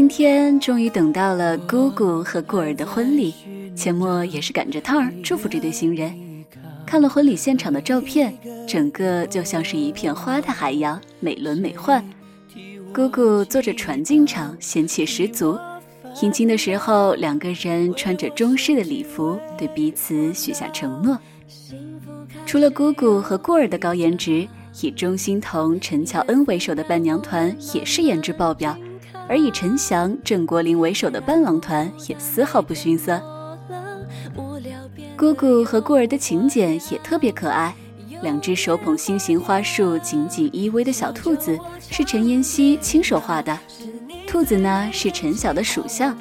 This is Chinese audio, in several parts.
今天终于等到了姑姑和顾儿的婚礼，钱默也是赶着趟儿祝福这对新人。看了婚礼现场的照片，整个就像是一片花的海洋，美轮美奂。姑姑坐着船进场，仙气十足。迎亲的时候，两个人穿着中式的礼服，对彼此许下承诺。除了姑姑和顾儿的高颜值，以钟欣桐、陈乔恩为首的伴娘团也是颜值爆表，而以陈翔、郑国霖为首的伴郎团也丝毫不逊色。姑姑和顾儿的请柬也特别可爱，两只手捧心形花束、紧紧依偎的小兔子是陈妍希亲手画的，兔子呢是陈晓的属相，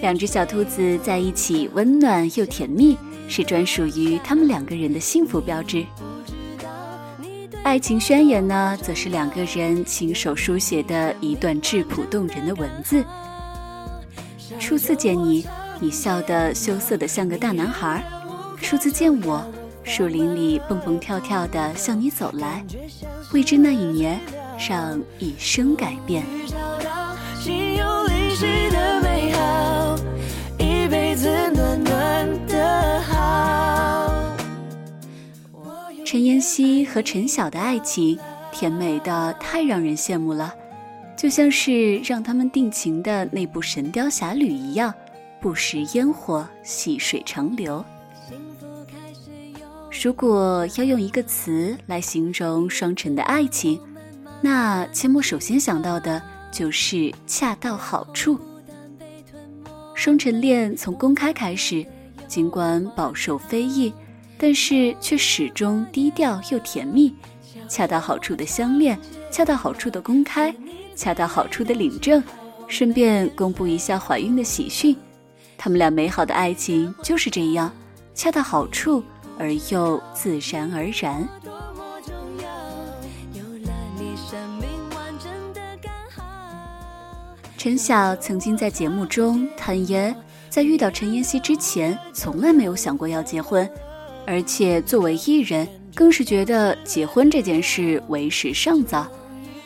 两只小兔子在一起温暖又甜蜜，是专属于他们两个人的幸福标志。爱情宣言呢，则是两个人亲手书写的一段质朴动人的文字。初次见你，你笑得羞涩的像个大男孩。初次见我，树林里蹦蹦跳跳的向你走来，未知那一年让一生改变。陈妍希和陈晓的爱情甜美的太让人羡慕了，就像是让他们定情的那部《神雕侠侣》一样，不食烟火，细水长流。如果要用一个词来形容双陈的爱情，那阡陌首先想到的就是恰到好处。双陈恋从公开开始，尽管饱受非议，但是却始终低调又甜蜜。恰到好处的相恋，恰到好处的公开，恰到好处的领证，顺便公布一下怀孕的喜讯。他们俩美好的爱情就是这样，恰到好处。而又自然而然。陈晓曾经在节目中坦言，在遇到陈妍希之前，从来没有想过要结婚，而且作为艺人，更是觉得结婚这件事为时尚早。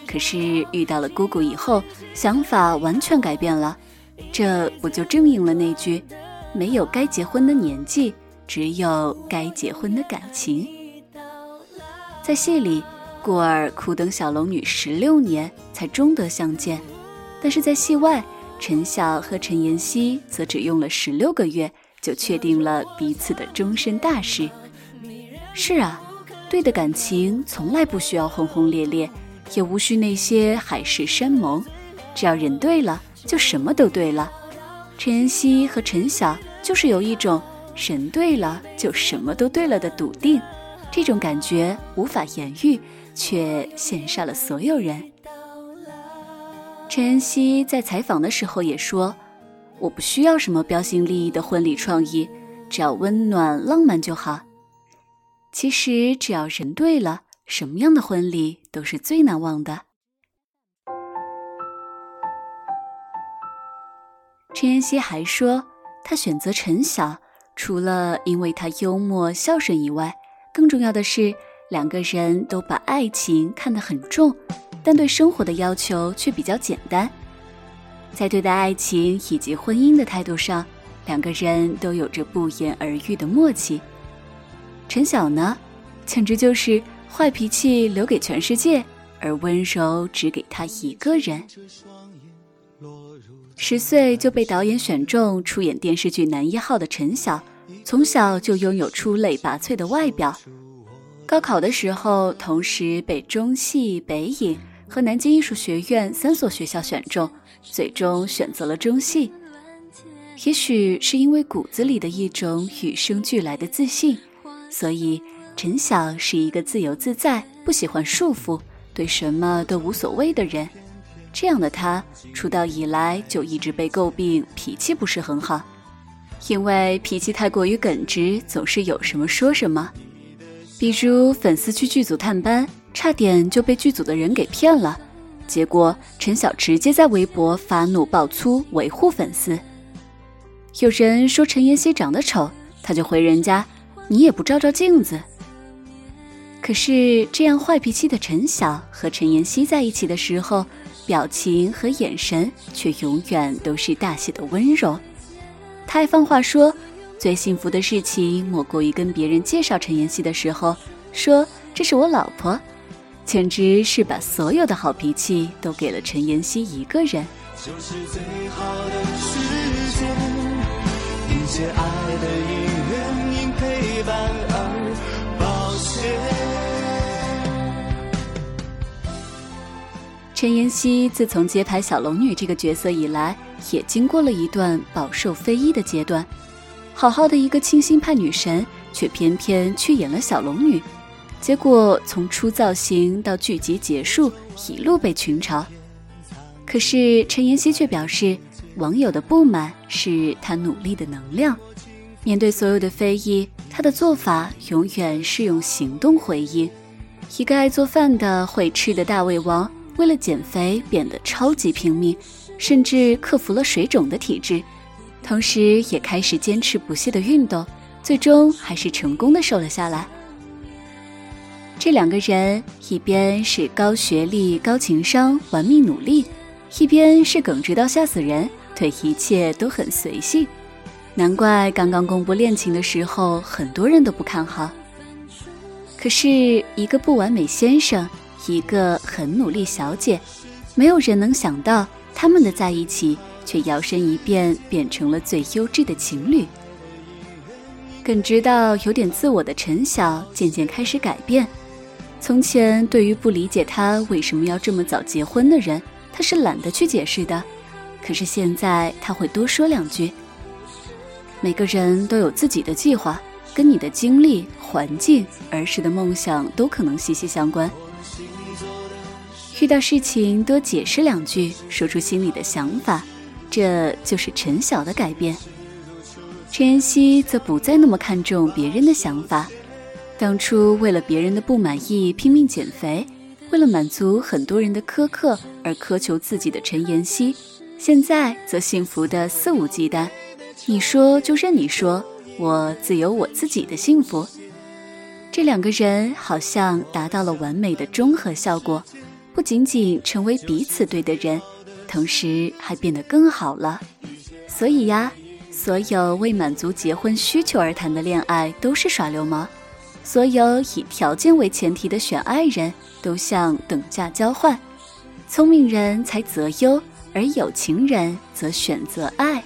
可是遇到了姑姑以后，想法完全改变了。这不就正应了那句：“没有该结婚的年纪。”只有该结婚的感情。在戏里，顾儿苦等小龙女十六年才终得相见，但是在戏外，陈晓和陈妍希则只用了十六个月就确定了彼此的终身大事。是啊，对的感情从来不需要轰轰烈烈，也无需那些海誓山盟，只要人对了，就什么都对了。陈妍希和陈晓就是有一种。神对了，就什么都对了的笃定，这种感觉无法言喻，却羡煞了所有人。陈妍希在采访的时候也说：“我不需要什么标新立异的婚礼创意，只要温暖浪漫就好。”其实只要人对了，什么样的婚礼都是最难忘的。陈妍希还说，她选择陈晓。除了因为他幽默孝顺以外，更重要的是两个人都把爱情看得很重，但对生活的要求却比较简单。在对待爱情以及婚姻的态度上，两个人都有着不言而喻的默契。陈晓呢，简直就是坏脾气留给全世界，而温柔只给他一个人。十岁就被导演选中出演电视剧男一号的陈晓，从小就拥有出类拔萃的外表。高考的时候，同时被中戏、北影和南京艺术学院三所学校选中，最终选择了中戏。也许是因为骨子里的一种与生俱来的自信，所以陈晓是一个自由自在、不喜欢束缚、对什么都无所谓的人。这样的他出道以来就一直被诟病脾气不是很好，因为脾气太过于耿直，总是有什么说什么。比如粉丝去剧组探班，差点就被剧组的人给骗了，结果陈晓直接在微博发怒爆粗维护粉丝。有人说陈妍希长得丑，他就回人家：“你也不照照镜子。”可是这样坏脾气的陈晓和陈妍希在一起的时候。表情和眼神却永远都是大写的温柔。他还放话说，最幸福的事情莫过于跟别人介绍陈妍希的时候，说这是我老婆，简直是把所有的好脾气都给了陈妍希一个人。就是最好的时间，一切爱的意愿因陪伴而保鲜。陈妍希自从接拍小龙女这个角色以来，也经过了一段饱受非议的阶段。好好的一个清新派女神，却偏偏去演了小龙女，结果从出造型到剧集结束，一路被群嘲。可是陈妍希却表示，网友的不满是她努力的能量。面对所有的非议，她的做法永远是用行动回应。一个爱做饭的会吃的大胃王。为了减肥变得超级拼命，甚至克服了水肿的体质，同时也开始坚持不懈的运动，最终还是成功的瘦了下来。这两个人一边是高学历、高情商、玩命努力，一边是耿直到吓死人，对一切都很随性。难怪刚刚公布恋情的时候，很多人都不看好。可是，一个不完美先生。一个很努力小姐，没有人能想到他们的在一起，却摇身一变变成了最优质的情侣。耿直到有点自我的陈晓渐渐开始改变。从前对于不理解他为什么要这么早结婚的人，他是懒得去解释的。可是现在他会多说两句。每个人都有自己的计划，跟你的经历、环境、儿时的梦想都可能息息相关。遇到事情多解释两句，说出心里的想法，这就是陈晓的改变。陈妍希则不再那么看重别人的想法。当初为了别人的不满意拼命减肥，为了满足很多人的苛刻而苛求自己的陈妍希，现在则幸福的肆无忌惮。你说就任你说，我自有我自己的幸福。这两个人好像达到了完美的中和效果。不仅仅成为彼此对的人，同时还变得更好了。所以呀，所有为满足结婚需求而谈的恋爱都是耍流氓；所有以条件为前提的选爱人，都像等价交换。聪明人才择优，而有情人则选择爱。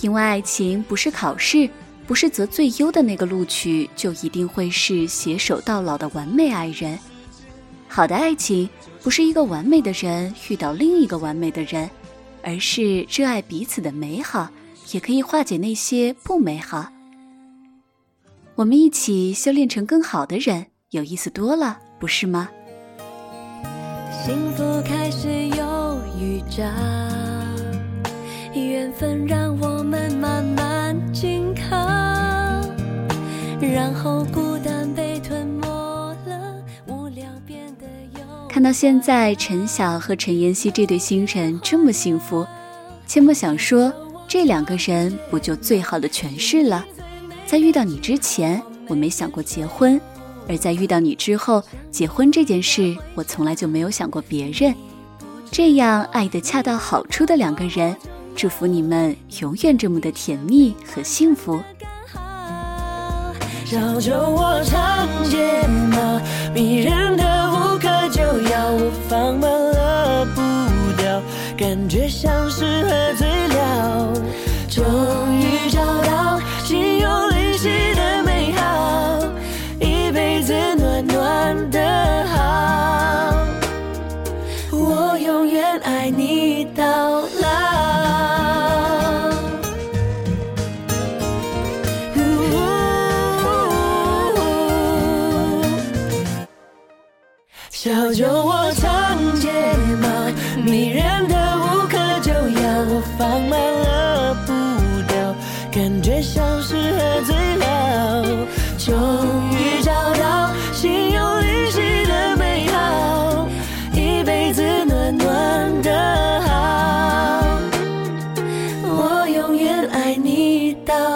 因为爱情不是考试，不是择最优的那个录取，就一定会是携手到老的完美爱人。好的爱情不是一个完美的人遇到另一个完美的人，而是热爱彼此的美好，也可以化解那些不美好。我们一起修炼成更好的人，有意思多了，不是吗？幸福开始有预兆，缘分让我们慢慢紧靠，然后孤单被吞没了，无聊变得有。看到现在陈晓和陈妍希这对新人这么幸福，切莫想说这两个人不就最好的诠释了？在遇到你之前，我没想过结婚；而在遇到你之后，结婚这件事，我从来就没有想过别人。这样爱得恰到好处的两个人，祝福你们永远这么的甜蜜和幸福。迷人的要我放慢了步调，感觉像人的无可救药，我放慢了步调，感觉像是喝醉了。终于找到心有灵犀的美好，一辈子暖暖的好，我永远爱你到。